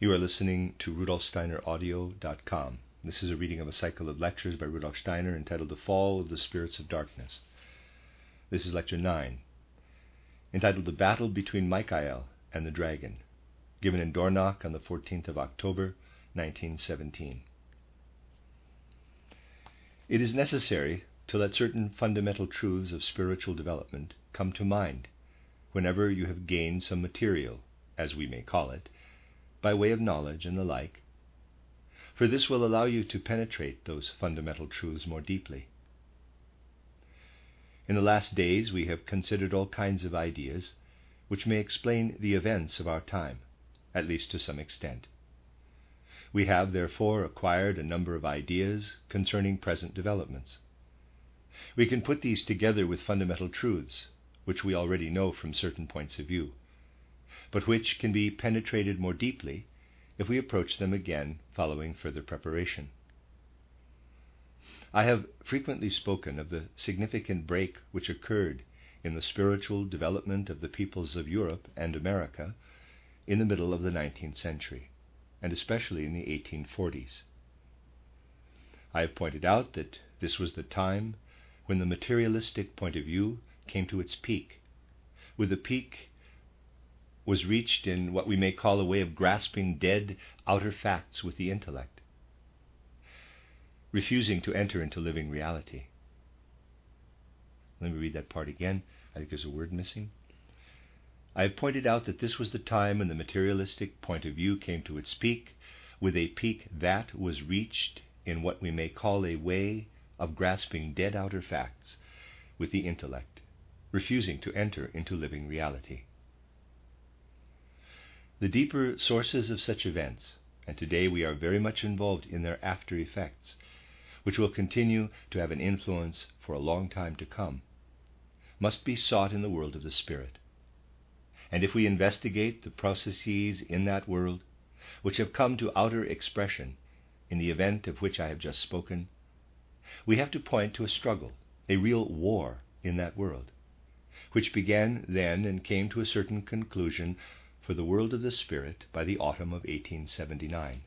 You are listening to rudolfsteineraudio.com. This is a reading of a cycle of lectures by Rudolf Steiner entitled The Fall of the Spirits of Darkness. This is lecture 9, entitled The Battle Between Michael and the Dragon, given in Dornach on the 14th of October, 1917. It is necessary to let certain fundamental truths of spiritual development come to mind whenever you have gained some material, as we may call it, by way of knowledge and the like, for this will allow you to penetrate those fundamental truths more deeply. In the last days, we have considered all kinds of ideas which may explain the events of our time, at least to some extent. We have, therefore, acquired a number of ideas concerning present developments. We can put these together with fundamental truths, which we already know from certain points of view but which can be penetrated more deeply if we approach them again following further preparation. I have frequently spoken of the significant break which occurred in the spiritual development of the peoples of Europe and America in the middle of the 19th century, and especially in the 1840s. I have pointed out that this was the time when the materialistic point of view came to its peak, with the peak was reached in what we may call a way of grasping dead outer facts with the intellect, refusing to enter into living reality. Let me read that part again. I think there's a word missing. I have pointed out that this was the time when the materialistic point of view came to its peak, with a peak that was reached in what we may call a way of grasping dead outer facts with the intellect, refusing to enter into living reality. The deeper sources of such events, and today we are very much involved in their after effects, which will continue to have an influence for a long time to come, must be sought in the world of the Spirit. And if we investigate the processes in that world which have come to outer expression in the event of which I have just spoken, we have to point to a struggle, a real war in that world, which began then and came to a certain conclusion for the world of the Spirit by the autumn of 1879.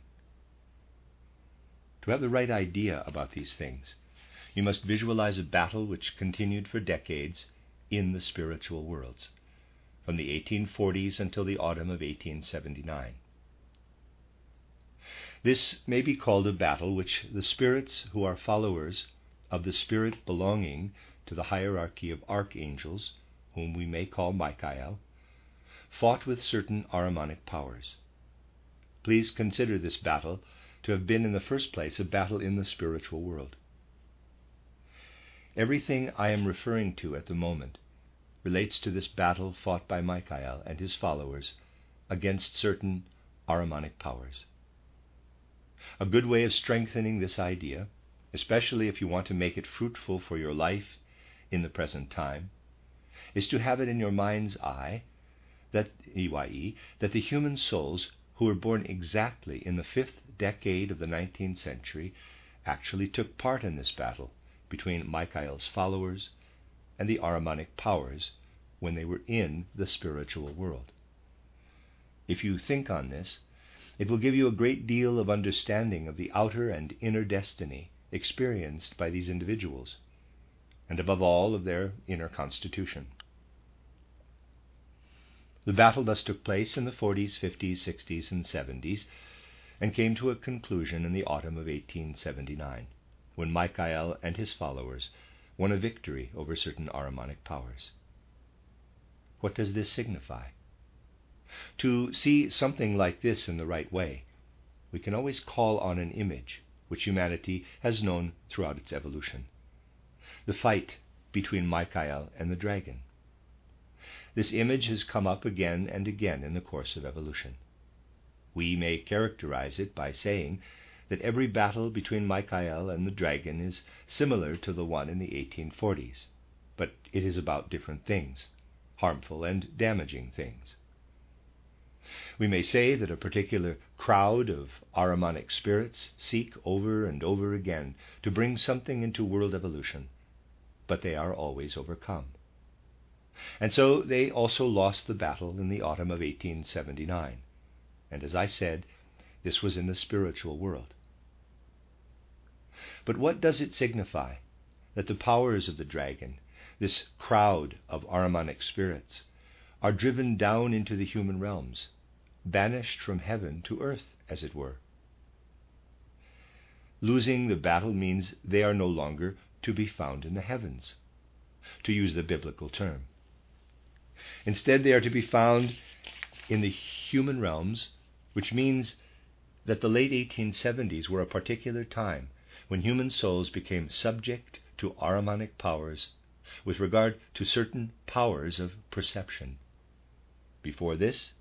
To have the right idea about these things, you must visualize a battle which continued for decades in the spiritual worlds, from the 1840s until the autumn of 1879. This may be called a battle which the spirits who are followers of the spirit belonging to the hierarchy of archangels, whom we may call Michael, fought with certain Ahrimanic powers. Please consider this battle to have been in the first place a battle in the spiritual world. Everything I am referring to at the moment relates to this battle fought by Michael and his followers against certain Ahrimanic powers. A good way of strengthening this idea, especially if you want to make it fruitful for your life in the present time, is to have it in your mind's eye that EYE, that the human souls who were born exactly in the fifth decade of the 19th century actually took part in this battle between Michael's followers and the Ahrimanic powers when they were in the spiritual world. If you think on this, it will give you a great deal of understanding of the outer and inner destiny experienced by these individuals, and above all of their inner constitution. The battle thus took place in the 40s, 50s, 60s, and 70s, and came to a conclusion in the autumn of 1879, when Michael and his followers won a victory over certain Ahrimanic powers. What does this signify? To see something like this in the right way, we can always call on an image which humanity has known throughout its evolution the fight between Michael and the dragon. This image has come up again and again in the course of evolution. We may characterize it by saying that every battle between Michael and the dragon is similar to the one in the 1840s, but it is about different things, harmful and damaging things. We may say that a particular crowd of Ahrimanic spirits seek over and over again to bring something into world evolution, but they are always overcome. And so they also lost the battle in the autumn of 1879. And as I said, This was in the spiritual world. But what does it signify that the powers of the dragon, this crowd of Ahrimanic spirits, are driven down into the human realms, banished from heaven to earth, as it were? Losing the battle means they are no longer to be found in the heavens, to use the biblical term. Instead, they are to be found in the human realms, which means that the late 1870s were a particular time when human souls became subject to Ahrimanic powers with regard to certain powers of perception. Before this,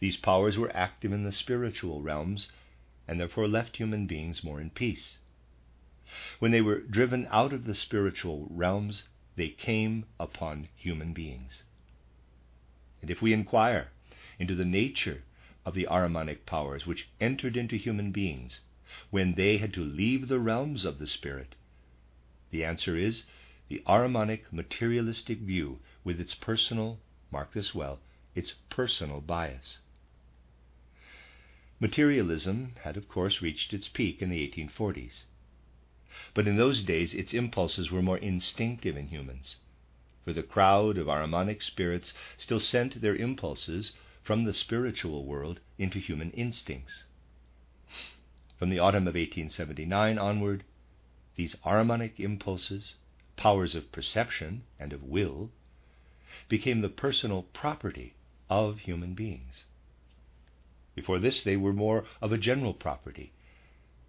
these powers were active in the spiritual realms and therefore left human beings more in peace. When they were driven out of the spiritual realms, they came upon human beings. And if we inquire into the nature of the Ahrimanic powers which entered into human beings when they had to leave the realms of the Spirit, the answer is the Ahrimanic materialistic view with its personal, mark this well, its personal bias. Materialism had, of course, reached its peak in the 1840s. But in those days, its impulses were more instinctive in humans, for the crowd of Ahrimanic spirits still sent their impulses from the spiritual world into human instincts. From the autumn of 1879 onward, these Ahrimanic impulses, powers of perception and of will, became the personal property of human beings. Before this, they were more of a general property.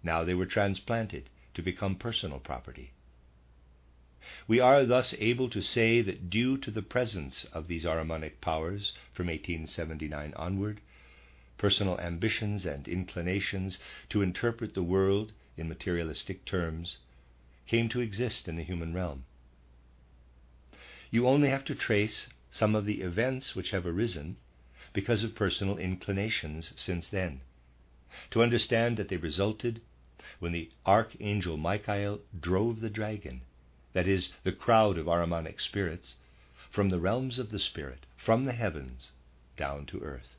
Now they were transplanted to become personal property. We are thus able to say that due to the presence of these Ahrimanic powers from 1879 onward, personal ambitions and inclinations to interpret the world in materialistic terms came to exist in the human realm. You only have to trace some of the events which have arisen because of personal inclinations since then, to understand that they resulted when the archangel Michael drove the dragon, that is, the crowd of Ahrimanic spirits, from the realms of the spirit, from the heavens, down to earth.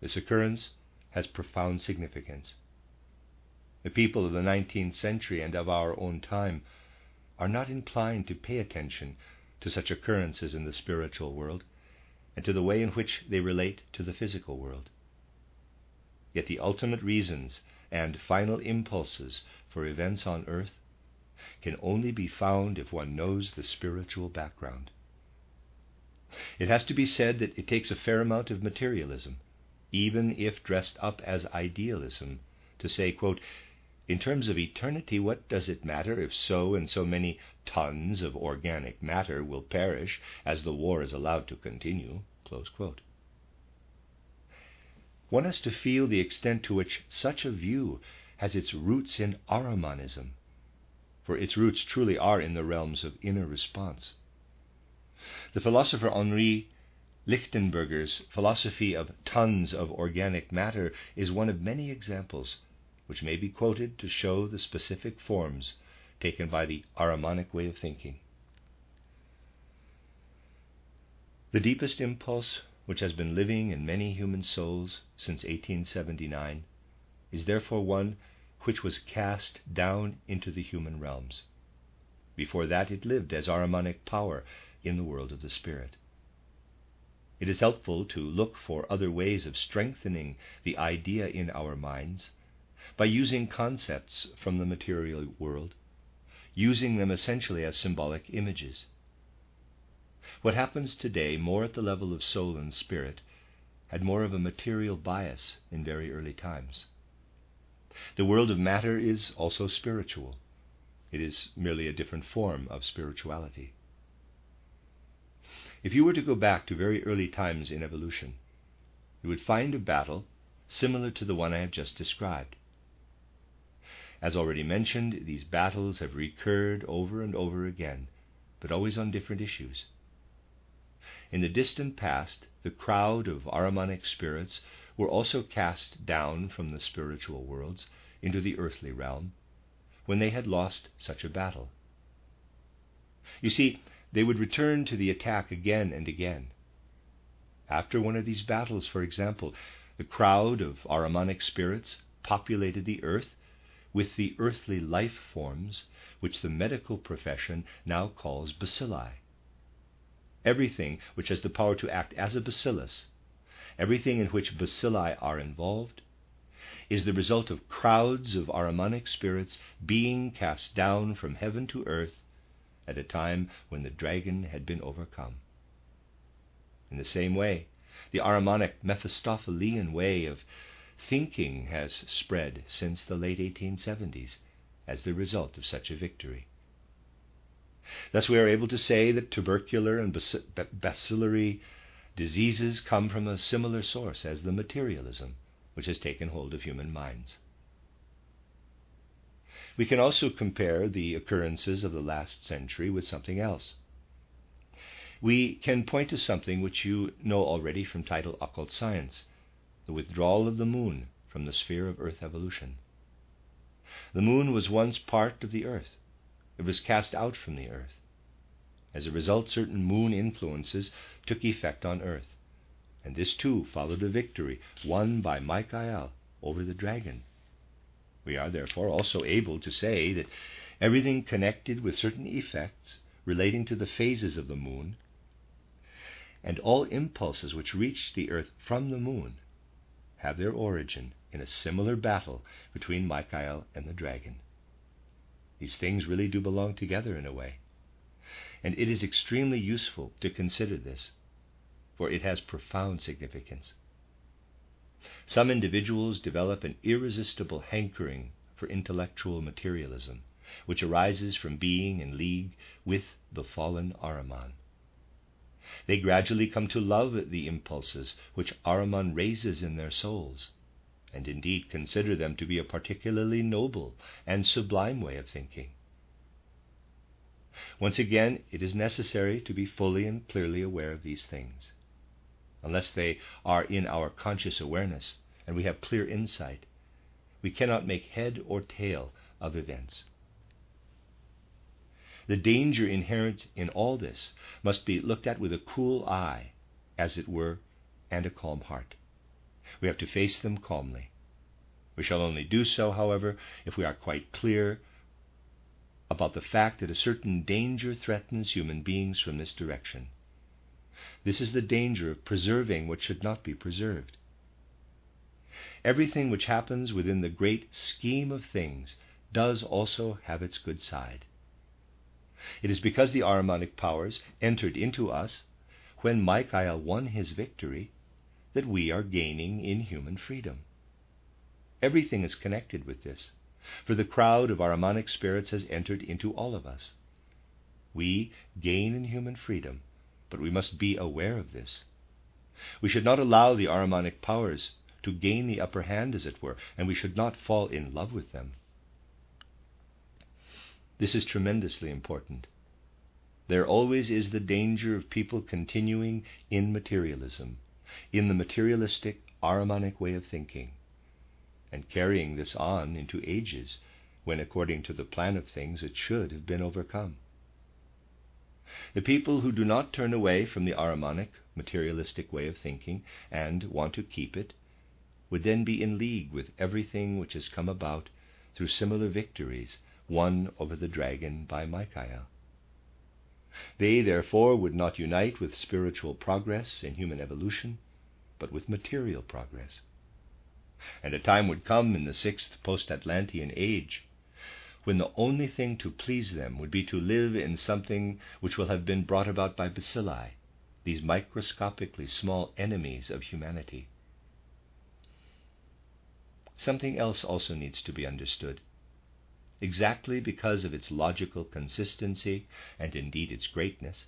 This occurrence has profound significance. The people of the 19th century and of our own time are not inclined to pay attention to such occurrences in the spiritual world and to the way in which they relate to the physical world. Yet the ultimate reasons and final impulses for events on earth can only be found if one knows the spiritual background. It has to be said that it takes a fair amount of materialism, even if dressed up as idealism, to say, quote, in terms of eternity, what does it matter if so and so many tons of organic matter will perish as the war is allowed to continue? One has to feel the extent to which such a view has its roots in Ahrimanism, for its roots truly are in the realms of inner response. The philosopher Henri Lichtenberger's philosophy of tons of organic matter is one of many examples which may be quoted to show the specific forms taken by the Ahrimanic way of thinking. The deepest impulse which has been living in many human souls since 1879 is therefore one which was cast down into the human realms. Before that, it lived as Ahrimanic power in the world of the Spirit. It is helpful to look for other ways of strengthening the idea in our minds by using concepts from the material world, using them essentially as symbolic images. What happens today, more at the level of soul and spirit, had more of a material bias in very early times. The world of matter is also spiritual. It is merely a different form of spirituality. If you were to go back to very early times in evolution, you would find a battle similar to the one I have just described. As already mentioned, these battles have recurred over and over again, but always on different issues. In the distant past, the crowd of Ahrimanic spirits were also cast down from the spiritual worlds into the earthly realm when they had lost such a battle. You see, they would return to the attack again and again. After one of these battles, for example, the crowd of Ahrimanic spirits populated the earth with the earthly life forms which the medical profession now calls bacilli. Everything which has the power to act as a bacillus, everything in which bacilli are involved, is the result of crowds of Ahrimanic spirits being cast down from heaven to earth at a time when the dragon had been overcome. In the same way, the Ahrimanic Mephistophelian way of thinking has spread since the late 1870s as the result of such a victory. Thus, we are able to say that tubercular and bacillary diseases come from a similar source as the materialism which has taken hold of human minds. We can also compare the occurrences of the last century with something else. We can point to something which you know already from title Occult Science the withdrawal of the moon from the sphere of Earth evolution. The moon was once part of the Earth, it was cast out from the Earth. As a result, certain moon influences took effect on Earth, and this too followed a victory won by Michael over the dragon. We are therefore also able to say that everything connected with certain effects relating to the phases of the moon, and all impulses which reach the earth from the moon, have their origin in a similar battle between Michael and the dragon. These things really do belong together in a way. And it is extremely useful to consider this, for it has profound significance. Some individuals develop an irresistible hankering for intellectual materialism, which arises from being in league with the fallen Ahriman. They gradually come to love the impulses which Ahriman raises in their souls, and indeed consider them to be a particularly noble and sublime way of thinking. Once again, it is necessary to be fully and clearly aware of these things. Unless they are in our conscious awareness and we have clear insight, we cannot make head or tail of events. The danger inherent in all this must be looked at with a cool eye, as it were, and a calm heart. We have to face them calmly. We shall only do so, however, if we are quite clear about the fact that a certain danger threatens human beings from this direction. This is the danger of preserving what should not be preserved. Everything which happens within the great scheme of things does also have its good side. It is because the Ahrimanic powers entered into us when Michael won his victory that we are gaining in human freedom. Everything is connected with this for the crowd of Ahrimanic spirits has entered into all of us. We gain in human freedom, but we must be aware of this. We should not allow the Ahrimanic powers to gain the upper hand, as it were, and we should not fall in love with them. This is tremendously important. There always is the danger of people continuing in materialism, in the materialistic Ahrimanic way of thinking and carrying this on into ages when, according to the plan of things, it should have been overcome. The people who do not turn away from the Ahrimanic, materialistic way of thinking and want to keep it would then be in league with everything which has come about through similar victories won over the dragon by Michael. They, therefore, would not unite with spiritual progress in human evolution, but with material progress and a time would come in the sixth post Atlantean age when the only thing to please them would be to live in something which will have been brought about by bacilli, these microscopically small enemies of humanity. Something else also needs to be understood. Exactly because of its logical consistency and indeed its greatness,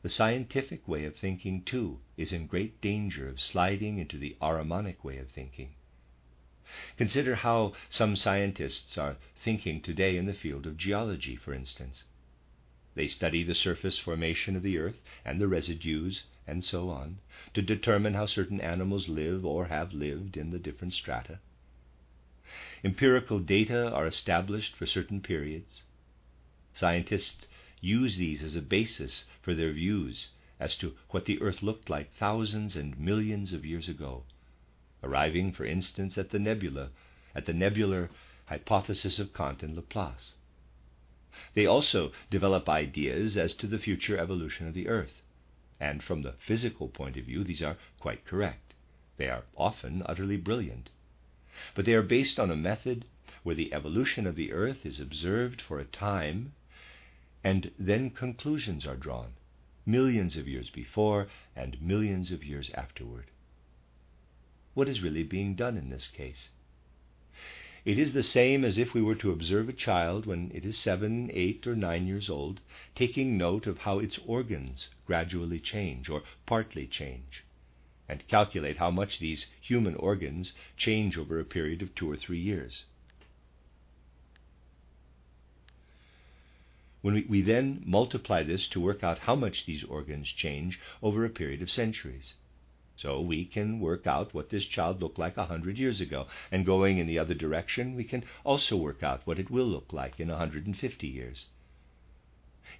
the scientific way of thinking, too, is in great danger of sliding into the Ahrimanic way of thinking. Consider how some scientists are thinking today in the field of geology, for instance. They study the surface formation of the earth and the residues and so on to determine how certain animals live or have lived in the different strata. Empirical data are established for certain periods. Scientists use these as a basis for their views as to what the earth looked like thousands and millions of years ago arriving, for instance, at the nebula, at the nebular hypothesis of Kant and Laplace. They also develop ideas as to the future evolution of the Earth, and from the physical point of view, these are quite correct. They are often utterly brilliant. But they are based on a method where the evolution of the Earth is observed for a time, and then conclusions are drawn, millions of years before and millions of years afterward. What is really being done in this case? It is the same as if we were to observe a child when it is seven, eight, or nine years old, taking note of how its organs gradually change or partly change and calculate how much these human organs change over a period of two or three years. When we, we, then multiply this to work out how much these organs change over a period of centuries. So we can work out what this child looked like a hundred years ago, and going in the other direction, we can also work out what it will look like in a 150 years.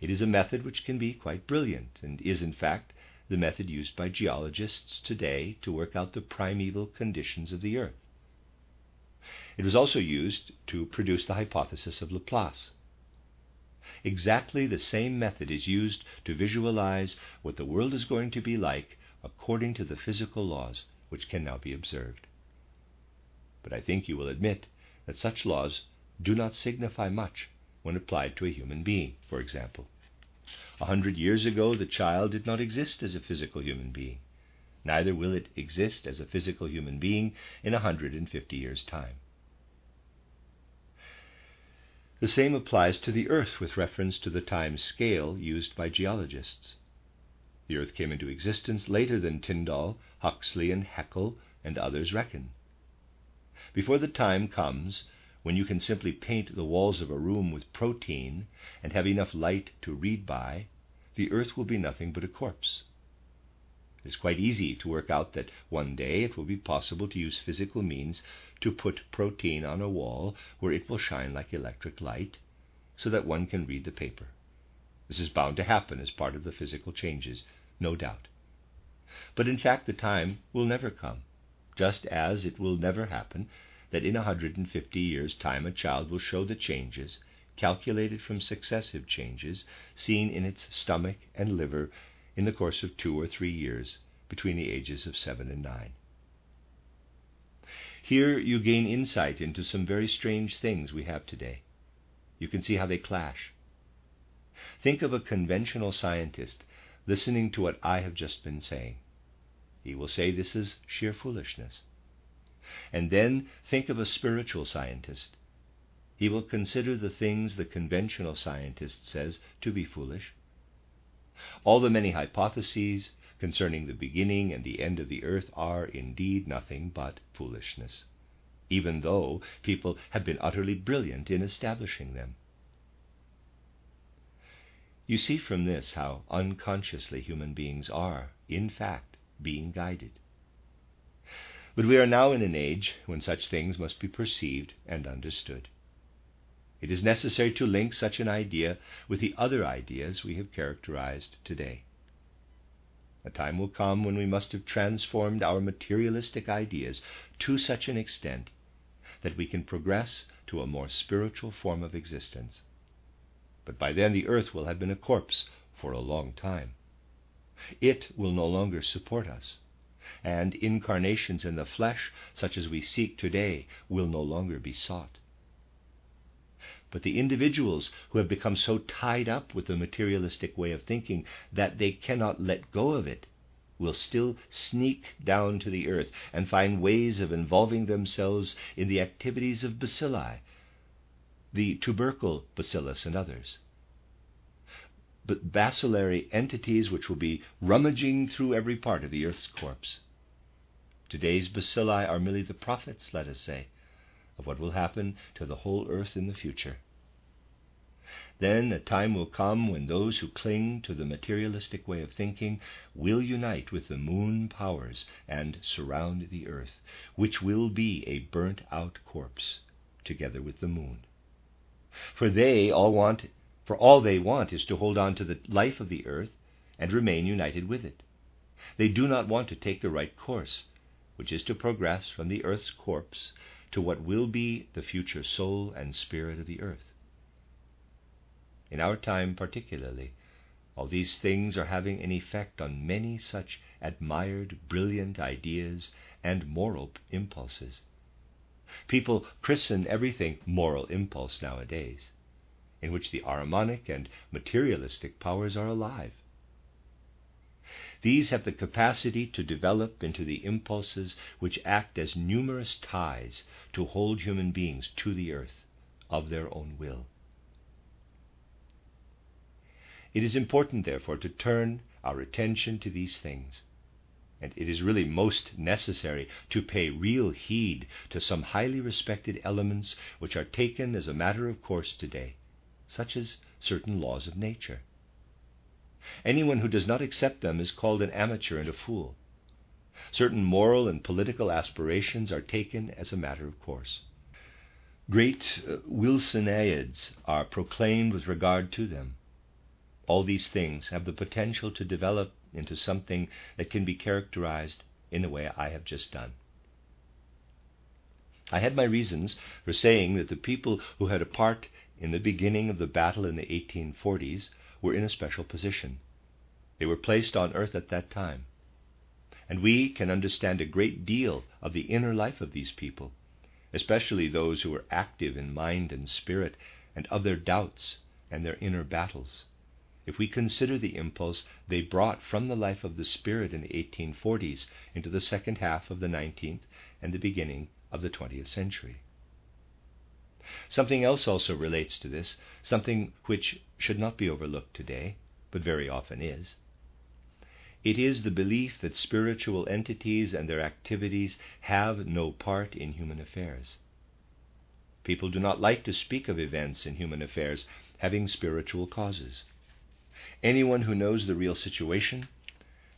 It is a method which can be quite brilliant, and is in fact the method used by geologists today to work out the primeval conditions of the Earth. It was also used to produce the hypothesis of Laplace. Exactly the same method is used to visualize what the world is going to be like according to the physical laws which can now be observed. But I think you will admit that such laws do not signify much when applied to a human being, for example. A hundred years ago, the child did not exist as a physical human being. Neither will it exist as a physical human being in a hundred and fifty years' time. The same applies to the Earth with reference to the time scale used by geologists. The Earth came into existence later than Tyndall, Huxley, and Haeckel and others reckon. Before the time comes when you can simply paint the walls of a room with protein and have enough light to read by, the earth will be nothing but a corpse. It is quite easy to work out that one day it will be possible to use physical means to put protein on a wall where it will shine like electric light so that one can read the paper. This is bound to happen as part of the physical changes, no doubt. But in fact, the time will never come, just as it will never happen that in a 150 years' time a child will show the changes, calculated from successive changes, seen in its stomach and liver in the course of two or three years between the ages of seven and nine. Here you gain insight into some very strange things we have today. You can see how they clash. Think of a conventional scientist listening to what I have just been saying. He will say this is sheer foolishness. And then think of a spiritual scientist. He will consider the things the conventional scientist says to be foolish. All the many hypotheses concerning the beginning and the end of the earth are indeed nothing but foolishness, even though people have been utterly brilliant in establishing them. You see from this how unconsciously human beings are, in fact, being guided. But we are now in an age when such things must be perceived and understood. It is necessary to link such an idea with the other ideas we have characterized today. A time will come when we must have transformed our materialistic ideas to such an extent that we can progress to a more spiritual form of existence. But by then the earth will have been a corpse for a long time. It will no longer support us and incarnations in the flesh, such as we seek today, will no longer be sought. But the individuals who have become so tied up with the materialistic way of thinking that they cannot let go of it will still sneak down to the earth and find ways of involving themselves in the activities of bacilli, the tubercle bacillus and others. But bacillary entities which will be rummaging through every part of the earth's corpse. Today's bacilli are merely the prophets, let us say, of what will happen to the whole earth in the future. Then a time will come when those who cling to the materialistic way of thinking will unite with the moon powers and surround the earth, which will be a burnt out corpse, together with the moon. For they all want for all they want is to hold on to the life of the earth and remain united with it. They do not want to take the right course, which is to progress from the earth's corpse to what will be the future soul and spirit of the earth. In our time, particularly, all these things are having an effect on many such admired, brilliant ideas and moral impulses. People christen everything moral impulse nowadays, in which the Ahrimanic and materialistic powers are alive. These have the capacity to develop into the impulses which act as numerous ties to hold human beings to the earth of their own will. It is important, therefore, to turn our attention to these things. And it is really most necessary to pay real heed to some highly respected elements which are taken as a matter of course today, such as certain laws of nature. Anyone who does not accept them is called an amateur and a fool. Certain moral and political aspirations are taken as a matter of course. Great uh, Wilsonaids are proclaimed with regard to them. All these things have the potential to develop into something that can be characterized in the way I have just done. I had my reasons for saying that the people who had a part in the beginning of the battle in the 1840s were in a special position. They were placed on earth at that time. And we can understand a great deal of the inner life of these people, especially those who were active in mind and spirit, and of their doubts and their inner battles. If we consider the impulse they brought from the life of the Spirit in the 1840s into the second half of the 19th and the beginning of the 20th century. Something else also relates to this, something which should not be overlooked today, but very often is. It is the belief that spiritual entities and their activities have no part in human affairs. People do not like to speak of events in human affairs having spiritual causes. Anyone who knows the real situation,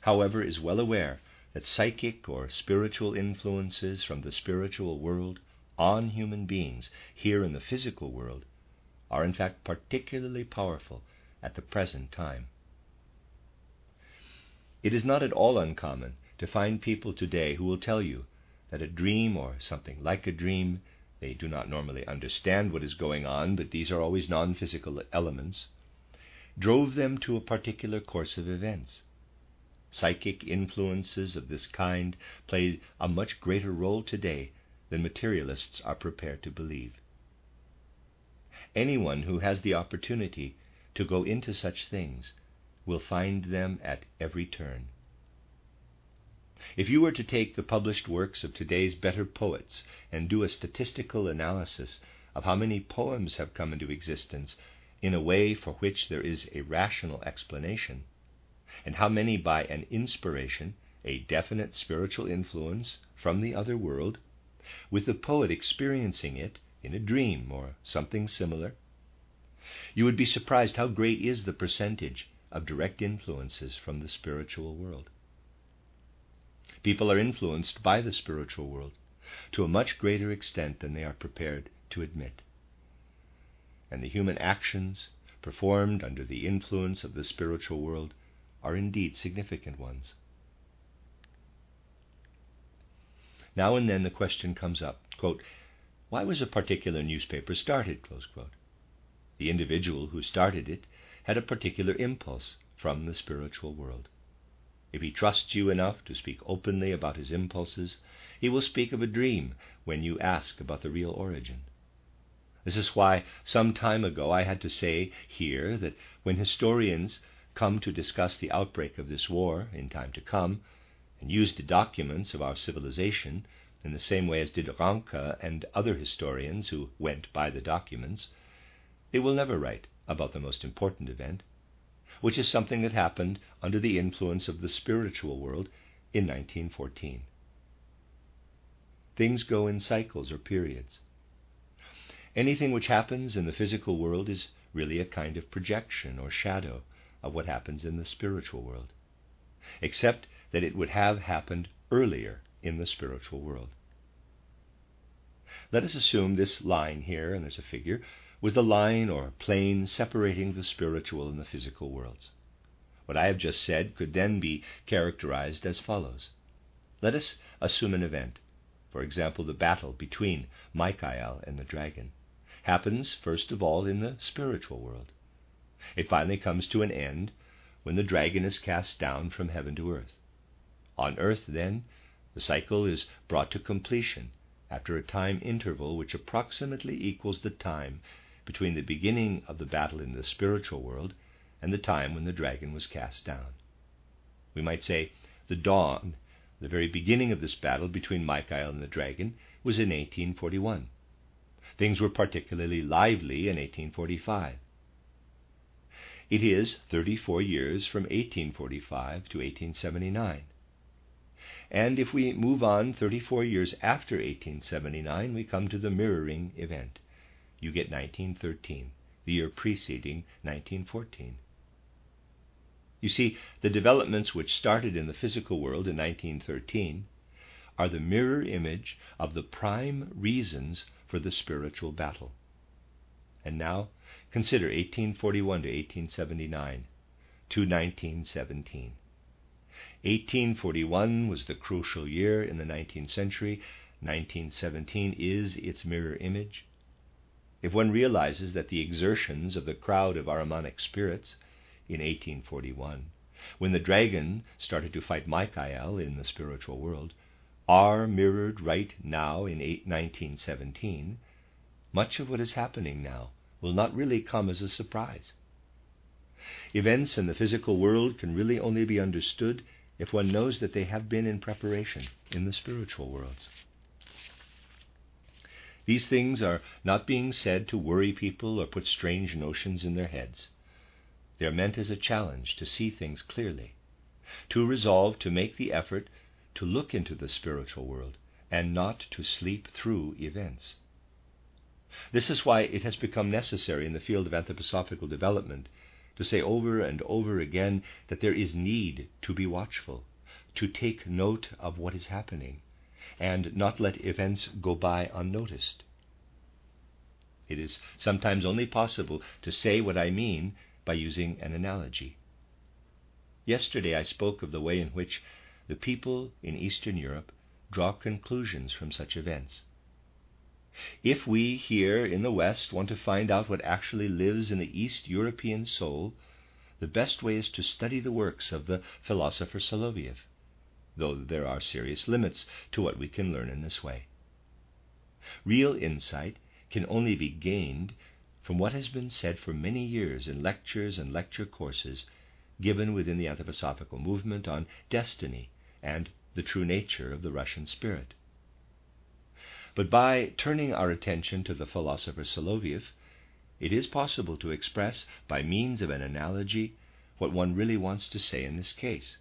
however, is well aware that psychic or spiritual influences from the spiritual world on human beings here in the physical world are in fact particularly powerful at the present time. It is not at all uncommon to find people today who will tell you that a dream or something like a dream, they do not normally understand what is going on, but these are always non physical elements, drove them to a particular course of events. Psychic influences of this kind play a much greater role today than materialists are prepared to believe. Anyone who has the opportunity to go into such things will find them at every turn. If you were to take the published works of today's better poets and do a statistical analysis of how many poems have come into existence in a way for which there is a rational explanation, and how many by an inspiration, a definite spiritual influence from the other world, with the poet experiencing it in a dream or something similar, you would be surprised how great is the percentage of direct influences from the spiritual world. People are influenced by the spiritual world to a much greater extent than they are prepared to admit. And the human actions performed under the influence of the spiritual world are indeed significant ones. Now and then the question comes up quote, Why was a particular newspaper started? The individual who started it had a particular impulse from the spiritual world. If he trusts you enough to speak openly about his impulses, he will speak of a dream when you ask about the real origin. This is why some time ago I had to say here that when historians come to discuss the outbreak of this war in time to come, and use the documents of our civilization in the same way as did Ranke and other historians who went by the documents, they will never write about the most important event, which is something that happened under the influence of the spiritual world in 1914. Things go in cycles or periods. Anything which happens in the physical world is really a kind of projection or shadow of what happens in the spiritual world, except that it would have happened earlier in the spiritual world. Let us assume this line here, and there's a figure, was the line or plane separating the spiritual and the physical worlds. What I have just said could then be characterized as follows Let us assume an event. For example, the battle between Michael and the dragon happens first of all in the spiritual world. It finally comes to an end when the dragon is cast down from heaven to earth. On earth, then, the cycle is brought to completion after a time interval which approximately equals the time between the beginning of the battle in the spiritual world and the time when the dragon was cast down. We might say the dawn, the very beginning of this battle between Michael and the dragon, was in 1841. Things were particularly lively in 1845. It is 34 years from 1845 to 1879. And if we move on 34 years after 1879, we come to the mirroring event. You get 1913, the year preceding 1914. You see, the developments which started in the physical world in 1913 are the mirror image of the prime reasons for the spiritual battle. And now consider 1841 to 1879 to 1917. 1841 was the crucial year in the 19th century. 1917 is its mirror image. If one realizes that the exertions of the crowd of Ahrimanic spirits in 1841, when the dragon started to fight Michael in the spiritual world, are mirrored right now in 1917, much of what is happening now will not really come as a surprise. Events in the physical world can really only be understood if one knows that they have been in preparation in the spiritual worlds. These things are not being said to worry people or put strange notions in their heads. They are meant as a challenge to see things clearly, to resolve to make the effort to look into the spiritual world and not to sleep through events. This is why it has become necessary in the field of anthroposophical development to say over and over again that there is need to be watchful, to take note of what is happening, and not let events go by unnoticed. It is sometimes only possible to say what I mean by using an analogy. Yesterday I spoke of the way in which the people in Eastern Europe draw conclusions from such events. If we here in the West want to find out what actually lives in the East European soul, the best way is to study the works of the philosopher Soloviev, though there are serious limits to what we can learn in this way. Real insight can only be gained from what has been said for many years in lectures and lecture courses given within the anthroposophical movement on destiny and the true nature of the Russian spirit. But by turning our attention to the philosopher Soloviev, it is possible to express by means of an analogy what one really wants to say in this case.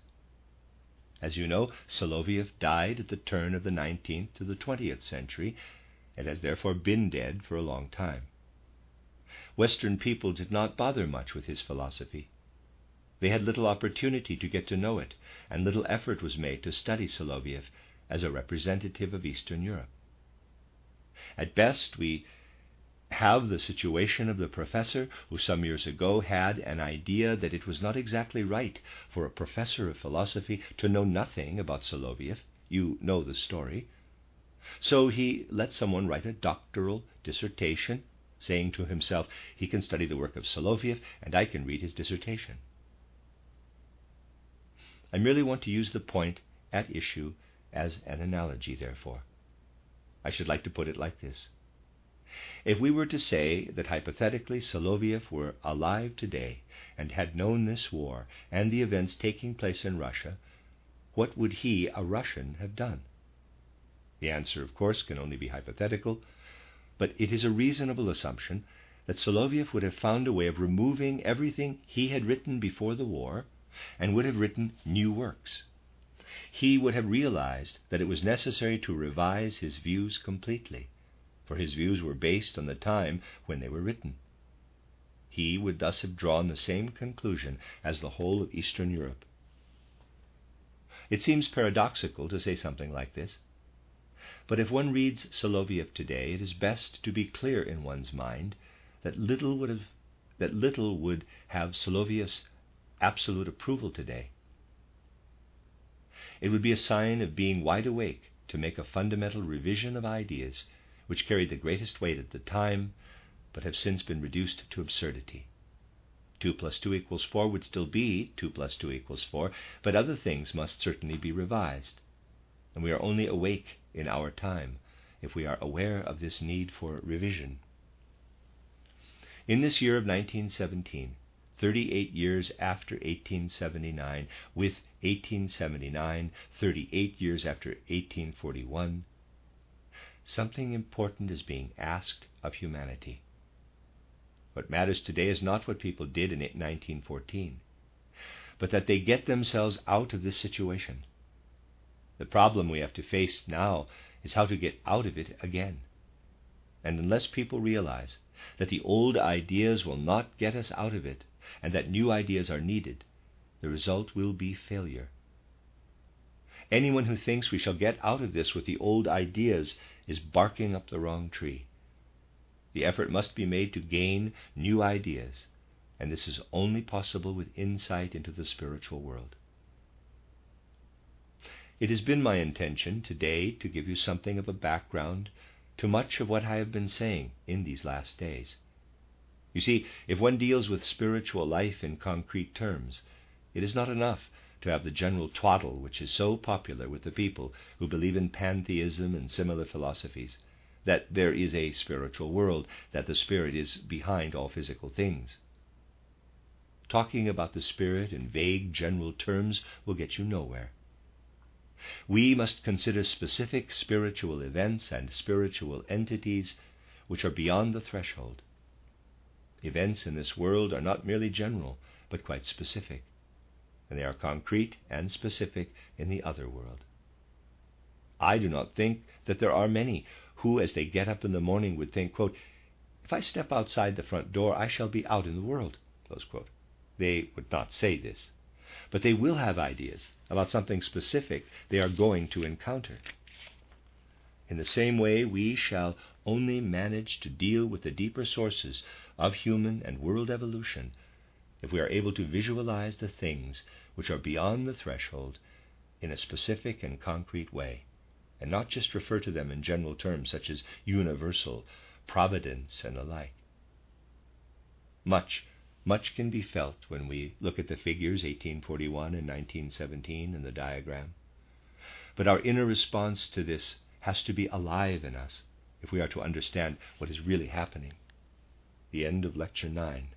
As you know, Soloviev died at the turn of the 19th to the 20th century and has therefore been dead for a long time. Western people did not bother much with his philosophy. They had little opportunity to get to know it, and little effort was made to study Soloviev as a representative of Eastern Europe. At best, we have the situation of the professor who some years ago had an idea that it was not exactly right for a professor of philosophy to know nothing about Soloviev. You know the story. So he let someone write a doctoral dissertation saying to himself, he can study the work of Soloviev and I can read his dissertation. I merely want to use the point at issue as an analogy, therefore. I should like to put it like this. If we were to say that hypothetically Soloviev were alive today and had known this war and the events taking place in Russia, what would he, a Russian, have done? The answer, of course, can only be hypothetical, but it is a reasonable assumption that Soloviev would have found a way of removing everything he had written before the war and would have written new works. He would have realized that it was necessary to revise his views completely, for his views were based on the time when they were written. He would thus have drawn the same conclusion as the whole of Eastern Europe. It seems paradoxical to say something like this, but if one reads Soloviev today, it is best to be clear in one's mind that little would have that little would have Soloviev's absolute approval today. It would be a sign of being wide awake to make a fundamental revision of ideas which carried the greatest weight at the time, but have since been reduced to absurdity. 2 plus 2 equals 4 would still be 2 plus 2 equals 4, but other things must certainly be revised. And we are only awake in our time if we are aware of this need for revision. In this year of 1917, 38 years after 1879, with 1879, 38 years after 1841, something important is being asked of humanity. What matters today is not what people did in 1914, but that they get themselves out of this situation. The problem we have to face now is how to get out of it again. And unless people realize that the old ideas will not get us out of it, and that new ideas are needed, the result will be failure. Anyone who thinks we shall get out of this with the old ideas is barking up the wrong tree. The effort must be made to gain new ideas, and this is only possible with insight into the spiritual world. It has been my intention today to give you something of a background to much of what I have been saying in these last days. You see, if one deals with spiritual life in concrete terms, it is not enough to have the general twaddle which is so popular with the people who believe in pantheism and similar philosophies, that there is a spiritual world, that the spirit is behind all physical things. Talking about the spirit in vague general terms will get you nowhere. We must consider specific spiritual events and spiritual entities which are beyond the threshold Events in this world are not merely general, but quite specific, and they are concrete and specific in the other world. I do not think that there are many who, as they get up in the morning, would think, quote, If I step outside the front door, I shall be out in the world. They would not say this, but they will have ideas about something specific they are going to encounter. In the same way, we shall only manage to deal with the deeper sources of human and world evolution if we are able to visualize the things which are beyond the threshold in a specific and concrete way, and not just refer to them in general terms such as universal, providence, and the like. Much, much can be felt when we look at the figures 1841 and 1917 in the diagram. But our inner response to this has to be alive in us if we are to understand what is really happening. The end of Lecture 9.